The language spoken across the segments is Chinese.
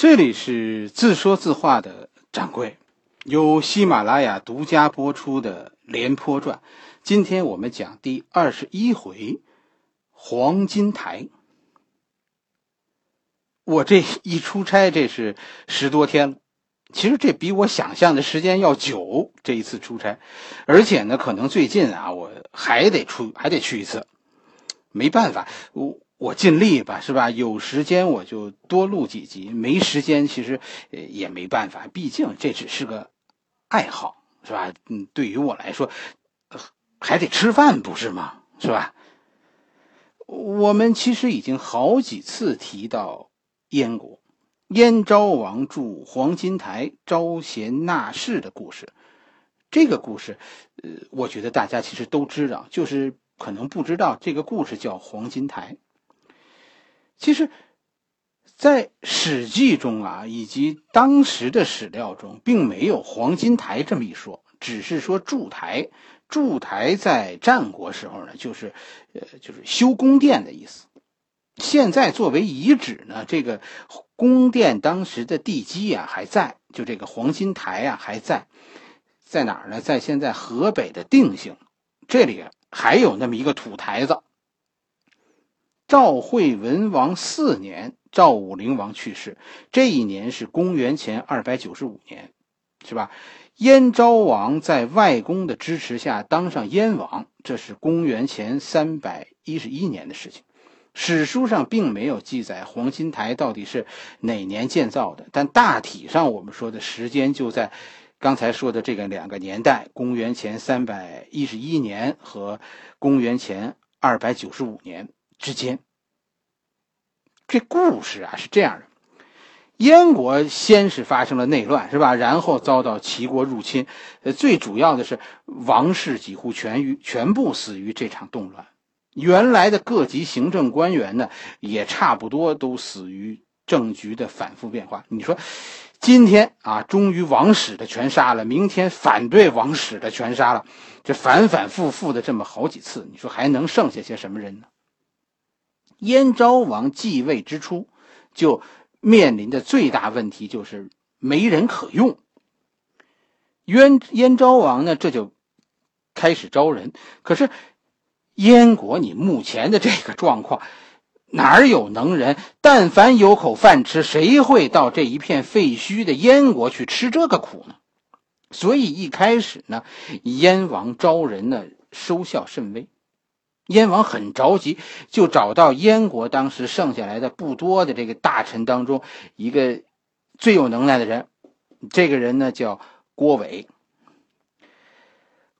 这里是自说自话的掌柜，由喜马拉雅独家播出的《廉颇传》，今天我们讲第二十一回——黄金台。我这一出差，这是十多天了。其实这比我想象的时间要久。这一次出差，而且呢，可能最近啊，我还得出，还得去一次。没办法，我。我尽力吧，是吧？有时间我就多录几集，没时间其实也没办法，毕竟这只是个爱好，是吧？嗯，对于我来说，还得吃饭，不是吗？是吧？我们其实已经好几次提到燕国，燕昭王筑黄金台招贤纳士的故事。这个故事，呃，我觉得大家其实都知道，就是可能不知道这个故事叫黄金台。其实，在《史记》中啊，以及当时的史料中，并没有“黄金台”这么一说，只是说筑台。筑台在战国时候呢，就是，呃，就是修宫殿的意思。现在作为遗址呢，这个宫殿当时的地基啊还在，就这个黄金台啊还在，在哪儿呢？在现在河北的定兴，这里还有那么一个土台子。赵惠文王四年，赵武灵王去世，这一年是公元前二百九十五年，是吧？燕昭王在外公的支持下当上燕王，这是公元前三百一十一年的事情。史书上并没有记载黄金台到底是哪年建造的，但大体上我们说的时间就在刚才说的这个两个年代：公元前三百一十一年和公元前二百九十五年。之间，这故事啊是这样的：燕国先是发生了内乱，是吧？然后遭到齐国入侵，呃，最主要的是王室几乎全于全部死于这场动乱。原来的各级行政官员呢，也差不多都死于政局的反复变化。你说，今天啊，终于王室的全杀了；明天反对王室的全杀了，这反反复复的这么好几次，你说还能剩下些什么人呢？燕昭王继位之初，就面临的最大问题就是没人可用。燕燕昭王呢，这就开始招人。可是燕国，你目前的这个状况，哪有能人？但凡有口饭吃，谁会到这一片废墟的燕国去吃这个苦呢？所以一开始呢，燕王招人呢，收效甚微。燕王很着急，就找到燕国当时剩下来的不多的这个大臣当中一个最有能耐的人，这个人呢叫郭伟。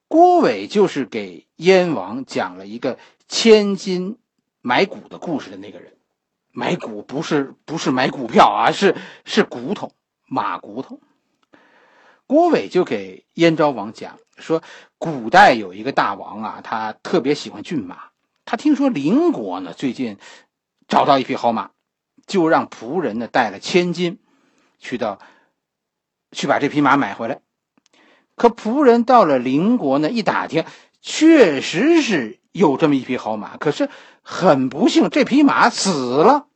郭伟就是给燕王讲了一个千金买骨的故事的那个人，买骨不是不是买股票啊，是是骨头马骨头。郭伟就给燕昭王讲说，古代有一个大王啊，他特别喜欢骏马。他听说邻国呢最近找到一匹好马，就让仆人呢带了千金去到去把这匹马买回来。可仆人到了邻国呢一打听，确实是有这么一匹好马，可是很不幸，这匹马死了。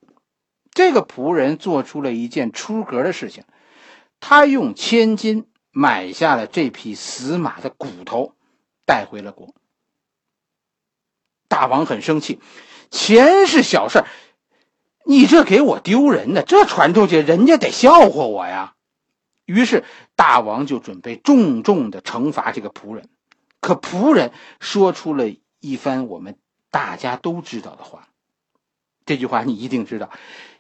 这个仆人做出了一件出格的事情，他用千金。买下了这匹死马的骨头，带回了国。大王很生气，钱是小事你这给我丢人呢，这传出去，人家得笑话我呀。于是大王就准备重重的惩罚这个仆人。可仆人说出了一番我们大家都知道的话，这句话你一定知道：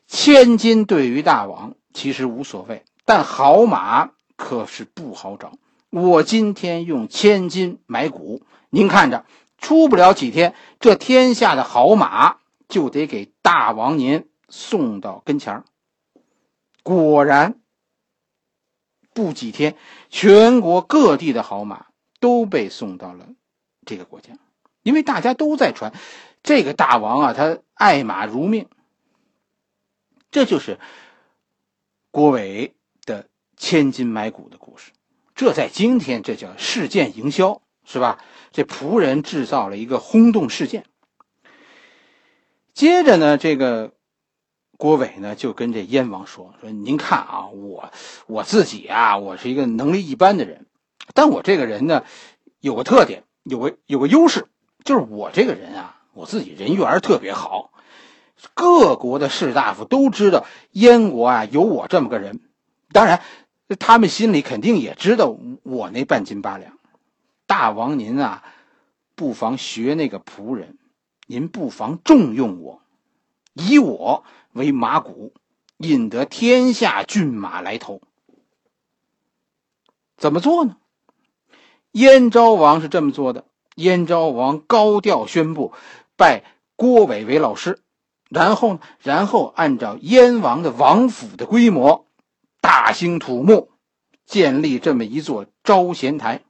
千金对于大王其实无所谓，但好马。可是不好找。我今天用千金买股，您看着，出不了几天，这天下的好马就得给大王您送到跟前儿。果然，不几天，全国各地的好马都被送到了这个国家，因为大家都在传，这个大王啊，他爱马如命。这就是郭伟。千金买骨的故事，这在今天这叫事件营销，是吧？这仆人制造了一个轰动事件。接着呢，这个郭伟呢就跟这燕王说：“说您看啊，我我自己啊，我是一个能力一般的人，但我这个人呢，有个特点，有个有个优势，就是我这个人啊，我自己人缘特别好，各国的士大夫都知道燕国啊有我这么个人，当然，他们心里肯定也知道我那半斤八两。大王您啊，不妨学那个仆人，您不妨重用我，以我。”为马骨，引得天下骏马来投。怎么做呢？燕昭王是这么做的：燕昭王高调宣布拜郭伟为老师，然后，然后按照燕王的王府的规模，大兴土木，建立这么一座招贤台，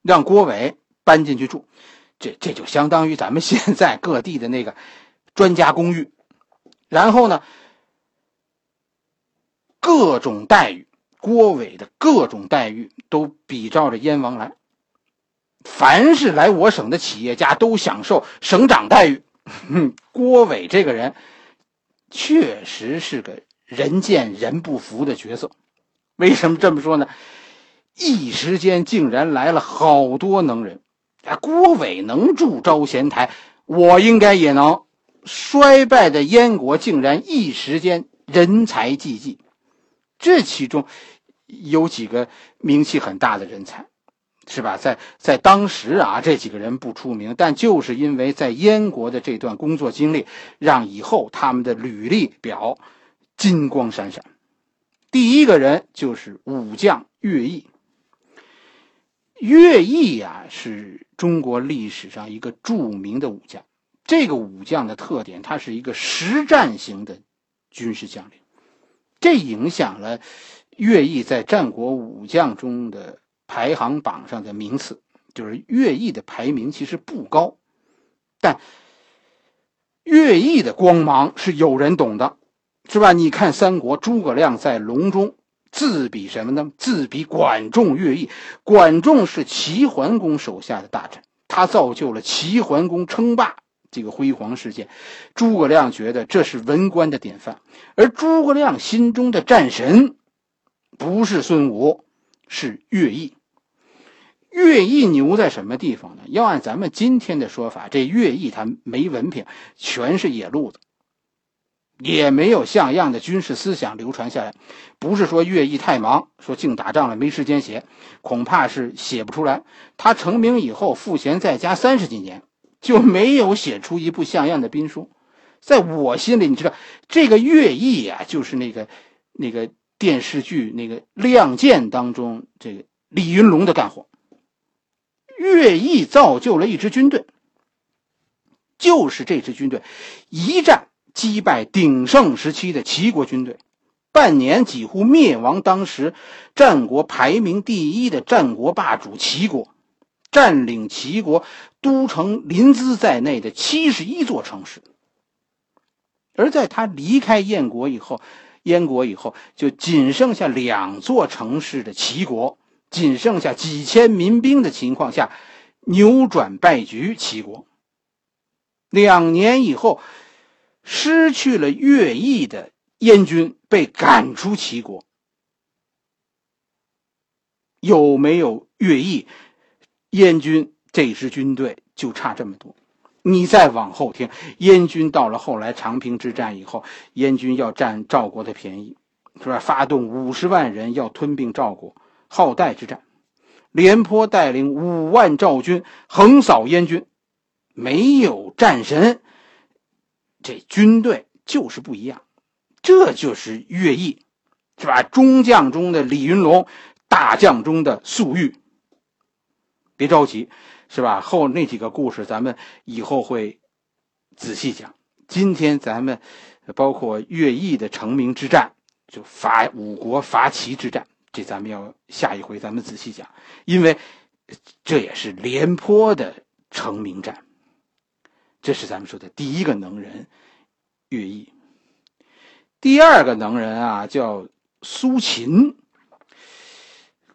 让郭伟搬进去住。这这就相当于咱们现在各地的那个专家公寓。然后呢，各种待遇，郭伟的各种待遇都比照着燕王来。凡是来我省的企业家都享受省长待遇。郭伟这个人确实是个人见人不服的角色。为什么这么说呢？一时间竟然来了好多能人。啊，郭伟能住招贤台，我应该也能。衰败的燕国竟然一时间人才济济，这其中有几个名气很大的人才，是吧？在在当时啊，这几个人不出名，但就是因为在燕国的这段工作经历，让以后他们的履历表金光闪闪。第一个人就是武将乐毅。乐毅呀，是中国历史上一个著名的武将。这个武将的特点，他是一个实战型的军事将领，这影响了乐毅在战国武将中的排行榜上的名次。就是乐毅的排名其实不高，但乐毅的光芒是有人懂的，是吧？你看三国，诸葛亮在隆中自比什么呢？自比管仲、乐毅。管仲是齐桓公手下的大臣，他造就了齐桓公称霸。这个辉煌事件，诸葛亮觉得这是文官的典范，而诸葛亮心中的战神，不是孙武，是乐毅。乐毅牛在什么地方呢？要按咱们今天的说法，这乐毅他没文凭，全是野路子，也没有像样的军事思想流传下来。不是说乐毅太忙，说净打仗了没时间写，恐怕是写不出来。他成名以后，赋闲在家三十几年。就没有写出一部像样的兵书，在我心里，你知道这个乐毅啊，就是那个那个电视剧那个《亮剑》当中这个李云龙的干活。乐毅造就了一支军队，就是这支军队一战击败鼎盛时期的齐国军队，半年几乎灭亡当时战国排名第一的战国霸主齐国。占领齐国都城临淄在内的七十一座城市，而在他离开燕国以后，燕国以后就仅剩下两座城市的齐国，仅剩下几千民兵的情况下，扭转败局。齐国两年以后，失去了乐毅的燕军被赶出齐国，有没有乐毅？燕军这支军队就差这么多，你再往后听，燕军到了后来长平之战以后，燕军要占赵国的便宜，是吧？发动五十万人要吞并赵国，好代之战，廉颇带领五万赵军横扫燕军，没有战神，这军队就是不一样，这就是乐毅，是吧？中将中的李云龙，大将中的粟裕。别着急，是吧？后那几个故事咱们以后会仔细讲。今天咱们包括乐毅的成名之战，就伐五国伐齐之战，这咱们要下一回咱们仔细讲，因为这也是廉颇的成名战。这是咱们说的第一个能人乐毅。第二个能人啊，叫苏秦。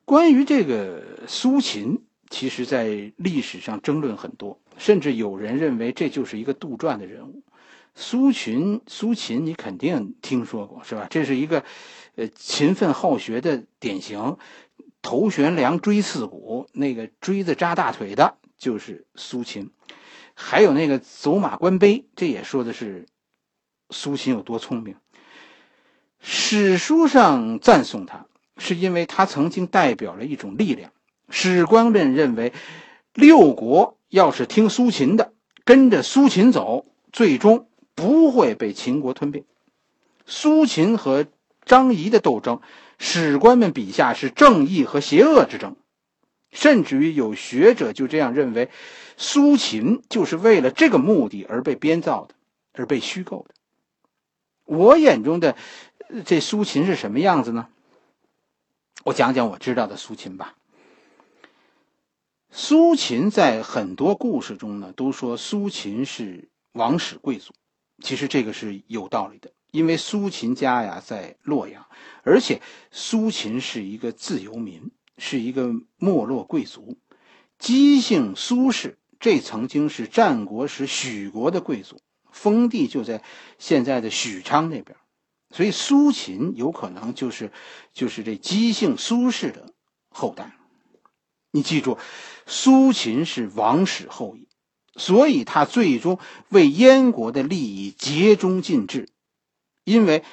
关于这个苏秦。其实，在历史上争论很多，甚至有人认为这就是一个杜撰的人物。苏秦，苏秦你肯定听说过是吧？这是一个，呃，勤奋好学的典型。头悬梁，锥刺股，那个锥子扎大腿的，就是苏秦。还有那个走马观碑，这也说的是苏秦有多聪明。史书上赞颂他，是因为他曾经代表了一种力量。史官们认为，六国要是听苏秦的，跟着苏秦走，最终不会被秦国吞并。苏秦和张仪的斗争。史官们笔下是正义和邪恶之争，甚至于有学者就这样认为，苏秦就是为了这个目的而被编造的，而被虚构的。我眼中的这苏秦是什么样子呢？我讲讲我知道的苏秦吧。苏秦在很多故事中呢，都说苏秦是王室贵族，其实这个是有道理的。因为苏秦家呀在洛阳，而且苏秦是一个自由民，是一个没落贵族。姬姓苏氏，这曾经是战国时许国的贵族，封地就在现在的许昌那边，所以苏秦有可能就是就是这姬姓苏氏的后代。你记住，苏秦是王室后裔，所以他最终为燕国的利益竭忠尽智。因为，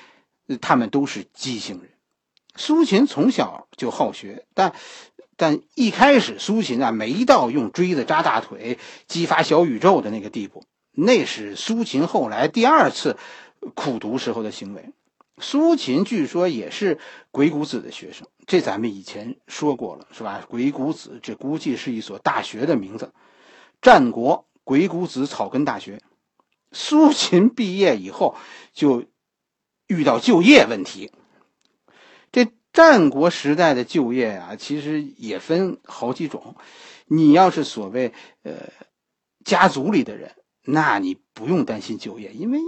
他们都是姬姓人。苏秦从小就好学，但，但一开始苏秦啊没到用锥子扎大腿、激发小宇宙的那个地步。那是苏秦后来第二次苦读时候的行为。苏秦据说也是鬼谷子的学生，这咱们以前说过了，是吧？鬼谷子这估计是一所大学的名字，战国鬼谷子草根大学。苏秦毕业以后就。遇到就业问题，战国时代的就业啊，其实也分好几种。你要是所谓呃家族里的人，那你不用担心就业，因为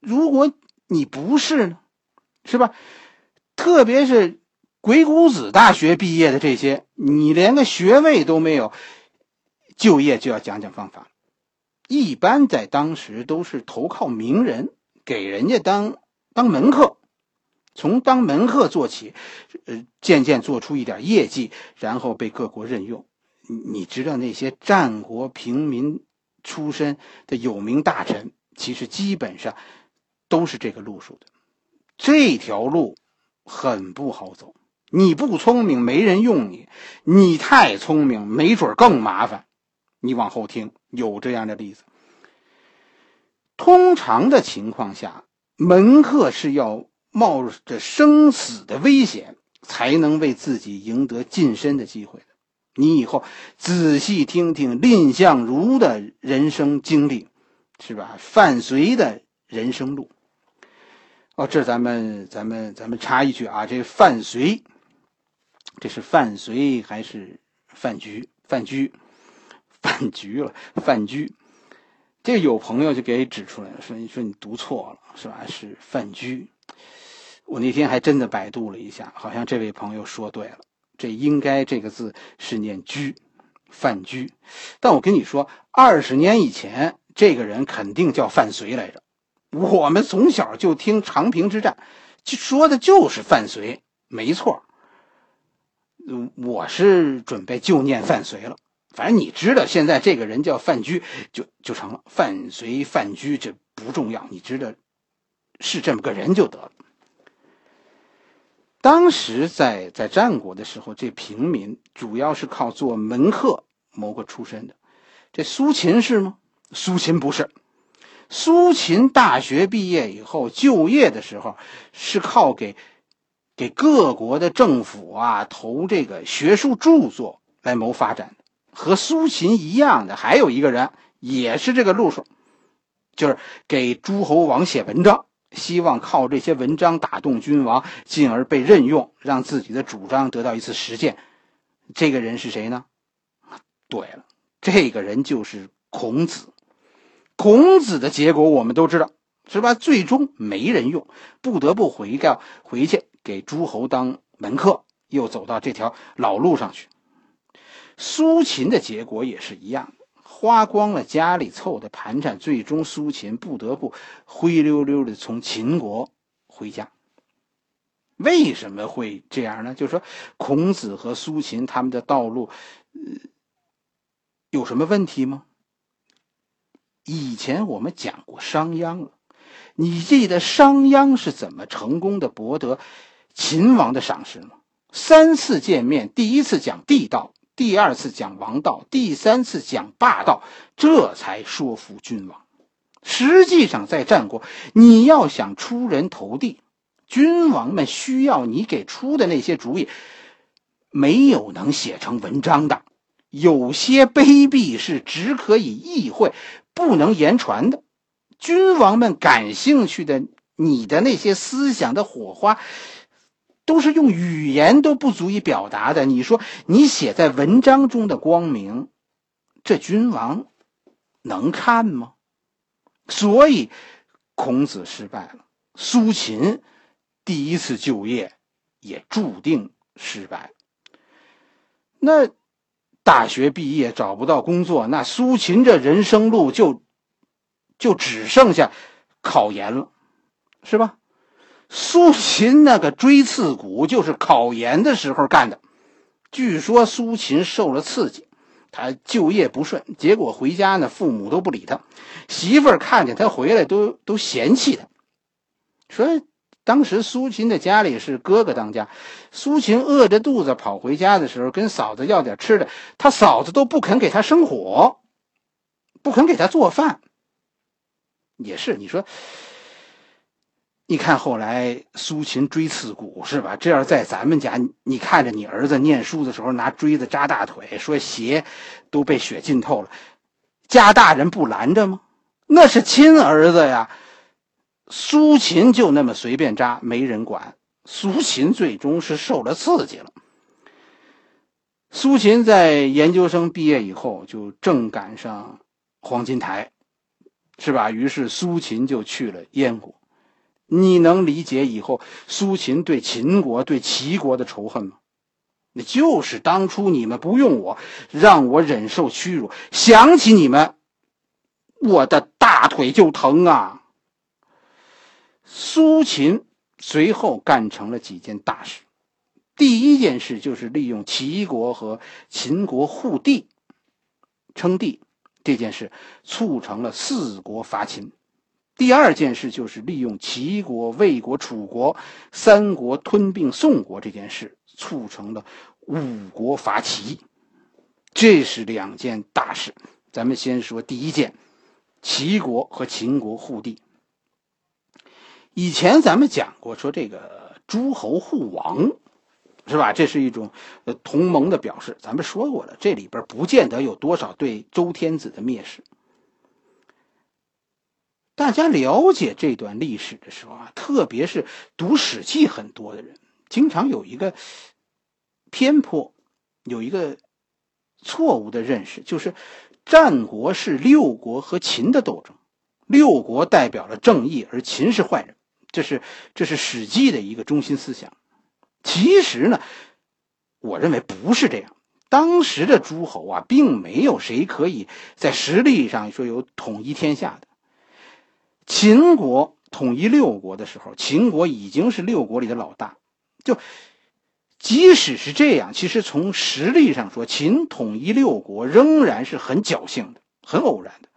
如果你不是呢，是吧？特别是鬼谷子大学毕业的这些，你连个学位都没有，就业就要讲讲方法。一般在当时都是投靠名人，给人家当当门客，从当门客做起，呃，渐渐做出一点业绩，然后被各国任用。你知道那些战国平民出身的有名大臣，其实基本上都是这个路数的。这条路很不好走，你不聪明没人用你，你太聪明没准更麻烦。你往后听，有这样的例子。通常的情况下，门客是要冒着生死的危险，才能为自己赢得晋升的机会的。你以后仔细听听蔺相如的人生经历，是吧？范睢的人生路。哦，这咱们咱们咱们插一句啊，这范睢，这是范睢还是范雎？范雎。范雎了，范雎，这有朋友就给指出来了，说你说你读错了，是吧？是范雎。我那天还真的百度了一下，好像这位朋友说对了，这应该这个字是念居，范居。但我跟你说，二十年以前，这个人肯定叫范睢来着。我们从小就听长平之战，就说的就是范睢，没错。我是准备就念范睢了。反正你知道，现在这个人叫范雎，就就成了范睢、范雎，这不重要。你知道，是这么个人就得了。当时在在战国的时候，这平民主要是靠做门客谋个出身的。这苏秦是吗？苏秦不是。苏秦大学毕业以后就业的时候，是靠给给各国的政府啊投这个学术著作来谋发展的。和苏秦一样的还有一个人，也是这个路数，就是给诸侯王写文章，希望靠这些文章打动君王，进而被任用，让自己的主张得到一次实践。这个人是谁呢？对了，这个人就是孔子。孔子的结果我们都知道，是吧？最终没人用，不得不回告回去给诸侯当门客，又走到这条老路上去。苏秦的结果也是一样，花光了家里凑的盘缠，最终苏秦不得不灰溜溜的从秦国回家。为什么会这样呢？就是说，孔子和苏秦他们的道路，呃，有什么问题吗？以前我们讲过商鞅了，你记得商鞅是怎么成功的博得秦王的赏识吗？三次见面，第一次讲地道，第二次讲王道，第三次讲霸道，这才说服君王。实际上，在战国，你要想出人头地。君王们需要你给出的那些主意，没有能写成文章的。有些卑鄙是只可以意会，不能言传的。君王们感兴趣的，你的那些思想的火花，都是用语言都不足以表达的。你说你写在文章中的光明，这君王能看吗？所以，孔子失败了，苏秦。第一次就业也注定失败。那大学毕业找不到工作，那苏秦这人生路就就只剩下考研了，是吧？苏秦那个锥刺股就是考研的时候干的。据说苏秦受了刺激，他就业不顺，结果回家呢，父母都不理他，媳妇儿看见他回来都都嫌弃他，说。当时苏秦的家里是哥哥当家，苏秦饿着肚子跑回家的时候，跟嫂子要点吃的，他嫂子都不肯给他生火，不肯给他做饭。也是你说，你看后来苏秦锥刺股是吧？这要在咱们家，你看着你儿子念书的时候拿锥子扎大腿，说鞋都被血浸透了，家大人不拦着吗？那是亲儿子呀。苏秦就那么随便扎，没人管。苏秦最终是受了刺激了。苏秦在研究生毕业以后，就正赶上黄金台，是吧？于是苏秦就去了燕国。你能理解以后苏秦对秦国、对齐国的仇恨吗？那就是当初你们不用我，让我忍受屈辱，想起你们，我的大腿就疼啊！苏秦随后干成了几件大事。第一件事就是利用齐国和秦国互地、称帝这件事，促成了四国伐秦。第二件事就是利用齐国、魏国、楚国三国吞并宋国这件事，促成了五国伐齐。这是两件大事。咱们先说第一件：齐国和秦国互地。以前咱们讲过，说这个诸侯互王，是吧？这是一种同盟的表示。咱们说过了，这里边不见得有多少对周天子的蔑视。大家了解这段历史的时候啊，特别是读《史记》很多的人，经常有一个偏颇，有一个错误的认识，就是战国是六国和秦的斗争，六国代表了正义，而秦是坏人。这是这是《史记》的一个中心思想。其实呢，我认为不是这样。当时的诸侯啊，并没有谁可以在实力上说有统一天下的。秦国统一六国的时候，秦国已经是六国里的老大。就即使是这样，其实从实力上说，秦统一六国仍然是很侥幸的、很偶然的。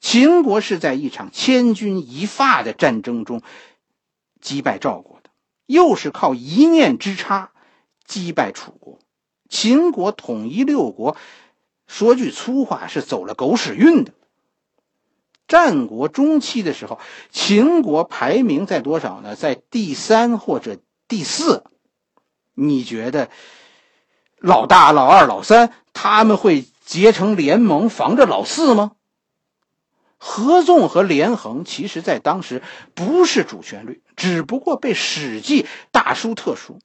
秦国是在一场千钧一发的战争中。击败赵国的，又是靠一念之差击败楚国。秦国统一六国，说句粗话是走了狗屎运的。战国中期的时候，秦国排名在多少呢？在第三或者第四。你觉得老大、老二、老三他们会结成联盟防着老四吗？合纵和连横，其实在当时不是主旋律，只不过被《史记》大书特书。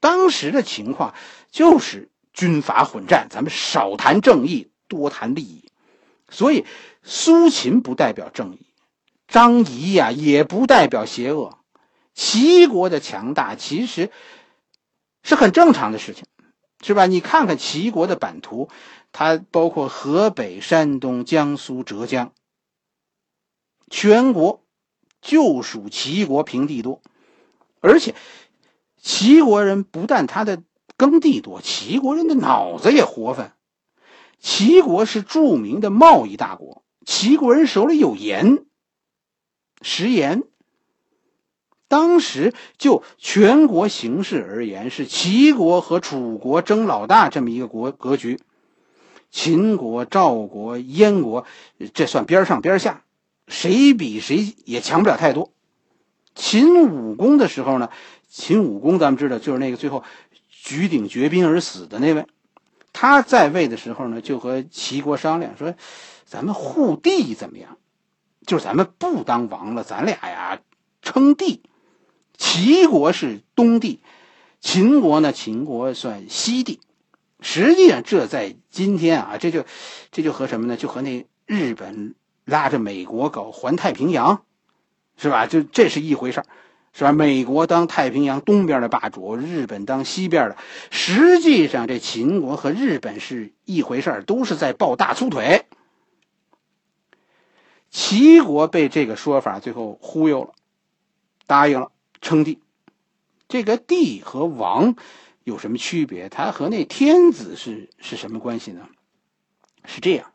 当时的情况就是军阀混战，咱们少谈正义，多谈利益。所以，苏秦不代表正义，张仪呀也不代表邪恶。齐国的强大其实是很正常的事情。是吧？你看看齐国的版图，它包括河北、山东、江苏、浙江，全国就属齐国平地多，而且齐国人不但他的耕地多，齐国人的脑子也活泛。齐国是著名的贸易大国，齐国人手里有盐，食盐。当时就全国形势而言，是齐国和楚国争老大这么一个国格局。秦国、赵国、燕国，这算边上边下，谁比谁也强不了太多。秦武公的时候呢，秦武公咱们知道就是那个最后举鼎绝兵而死的那位，他在位的时候呢，就和齐国商量说：“咱们互地怎么样？就咱们不当王了，咱俩呀称帝。”齐国是东帝，秦国呢？秦国算西帝。实际上，这在今天啊，这就这就和什么呢？就和那日本拉着美国搞环太平洋，是吧？就这是一回事是吧？美国当太平洋东边的霸主，日本当西边的。实际上，这秦国和日本是一回事都是在抱大粗腿。齐国被这个说法最后忽悠了，答应了。称帝，这个帝和王有什么区别？他和那天子是是什么关系呢？是这样，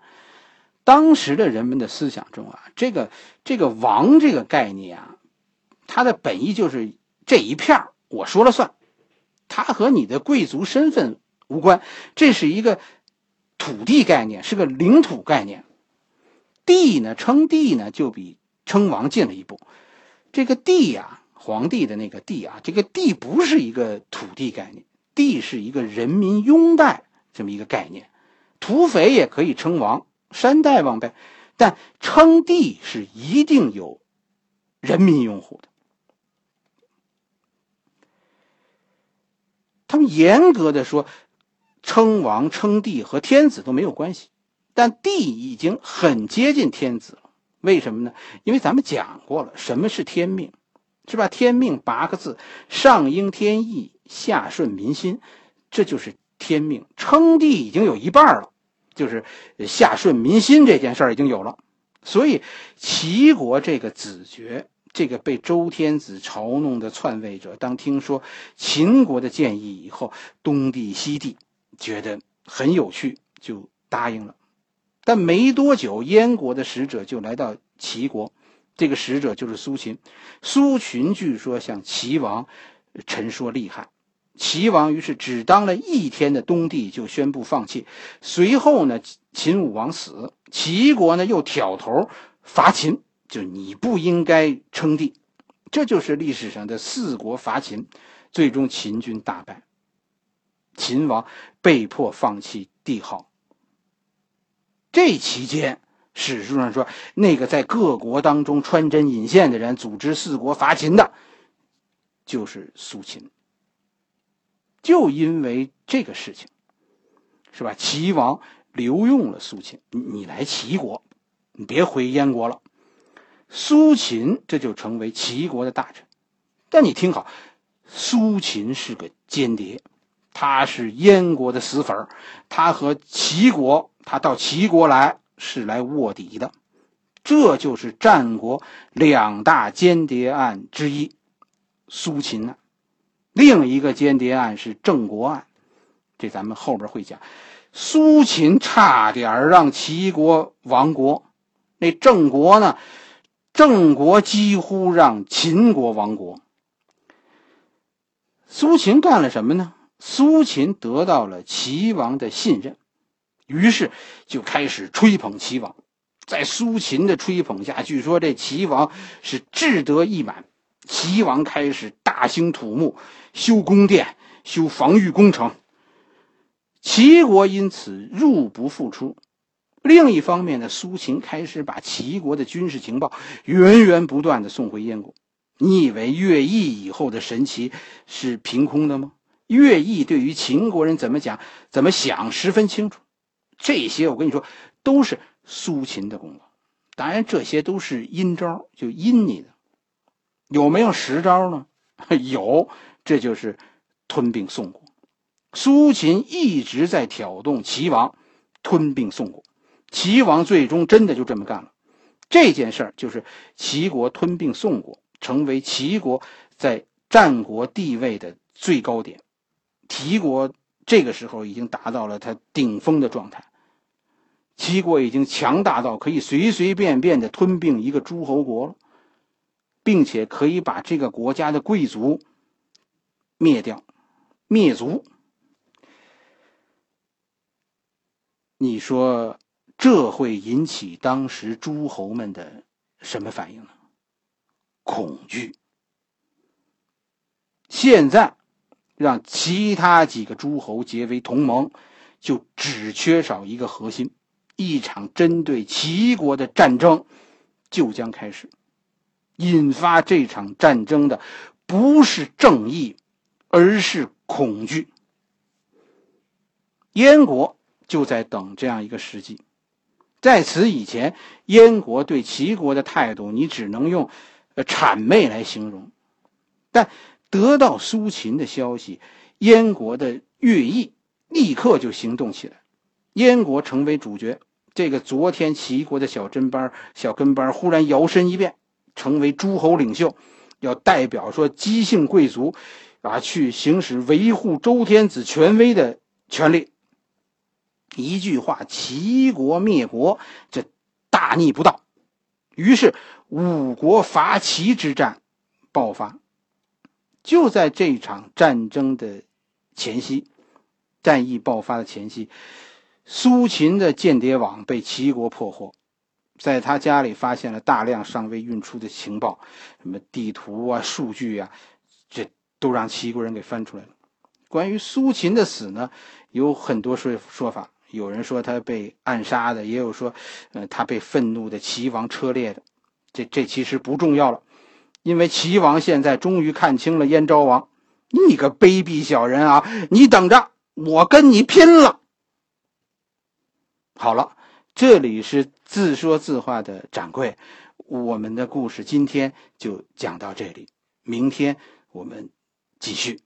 当时的人们的思想中啊，这个这个王这个概念啊，它的本意就是这一片我说了算，它和你的贵族身份无关，这是一个土地概念，是个领土概念。帝呢，称帝呢，就比称王近了一步。这个帝呀。皇帝的那个地啊，这个地不是一个土地概念，地是一个人民拥戴这么一个概念。土匪也可以称王，山大王呗，但称帝是一定有人民拥护的。他们严格的说，称王称帝和天子都没有关系，但帝已经很接近天子了。为什么呢？因为咱们讲过了，什么是天命？是吧？天命八个字，上应天意，下顺民心，这就是天命。称帝已经有一半了，就是下顺民心这件事儿已经有了。所以齐国这个子爵，这个被周天子嘲弄的篡位者，当听说秦国的建议以后，东帝西帝觉得很有趣，就答应了。但没多久，燕国的使者就来到齐国。这个使者就是苏秦，苏秦据说向齐王陈说利害，齐王于是只当了一天的东帝，就宣布放弃。随后呢，秦武王死，齐国呢又挑头伐秦，就你不应该称帝，这就是历史上的四国伐秦，最终秦军大败，秦王被迫放弃帝号。这期间。史书上说，那个在各国当中穿针引线的人，组织四国伐秦的，就是苏秦。就因为这个事情，是吧？齐王留用了苏秦，你来齐国，你别回燕国了。苏秦这就成为齐国的大臣。但你听好，苏秦是个间谍，他是燕国的死粉儿他和齐国，他到齐国来。是来卧底的，这就是战国两大间谍案之一，苏秦呢。另一个间谍案是郑国案，这咱们后边会讲。苏秦差点让齐国亡国，那郑国呢？郑国几乎让秦国亡国。苏秦干了什么呢？苏秦得到了齐王的信任。于是就开始吹捧齐王，在苏秦的吹捧下，据说这齐王是志得意满。齐王开始大兴土木，修宫殿、修防御工程。齐国因此入不敷出。另一方面呢，苏秦开始把齐国的军事情报源源不断的送回燕国。你以为乐毅以后的神奇是凭空的吗？乐毅对于秦国人怎么讲、怎么想十分清楚。这些我跟你说，都是苏秦的功劳。当然，这些都是阴招，就阴你的。有没有实招呢？有，这就是吞并宋国。苏秦一直在挑动齐王吞并宋国，齐王最终真的就这么干了。这件事儿就是齐国吞并宋国，成为齐国在战国地位的最高点。齐国这个时候已经达到了他顶峰的状态。齐国已经强大到可以随随便便的吞并一个诸侯国了，并且可以把这个国家的贵族灭掉、灭族。你说这会引起当时诸侯们的什么反应呢？恐惧。现在让其他几个诸侯结为同盟，就只缺少一个核心。一场针对齐国的战争就将开始。引发这场战争的不是正义，而是恐惧。燕国就在等这样一个时机。在此以前，燕国对齐国的态度，你只能用“谄媚”来形容。但得到苏秦的消息，燕国的乐毅立刻就行动起来，燕国成为主角。这个昨天齐国的小跟班小跟班忽然摇身一变，成为诸侯领袖，要代表说姬姓贵族，啊，去行使维护周天子权威的权利。一句话，齐国灭国，这大逆不道。于是五国伐齐之战爆发。就在这场战争的前夕，战役爆发的前夕。苏秦的间谍网被齐国破获，在他家里发现了大量尚未运出的情报，什么地图啊、数据啊，这都让齐国人给翻出来了。关于苏秦的死呢，有很多说说法，有人说他被暗杀的，也有说，呃，他被愤怒的齐王车裂的。这这其实不重要了，因为齐王现在终于看清了燕昭王，你个卑鄙小人啊！你等着，我跟你拼了！好了，这里是自说自话的掌柜，我们的故事今天就讲到这里，明天我们继续。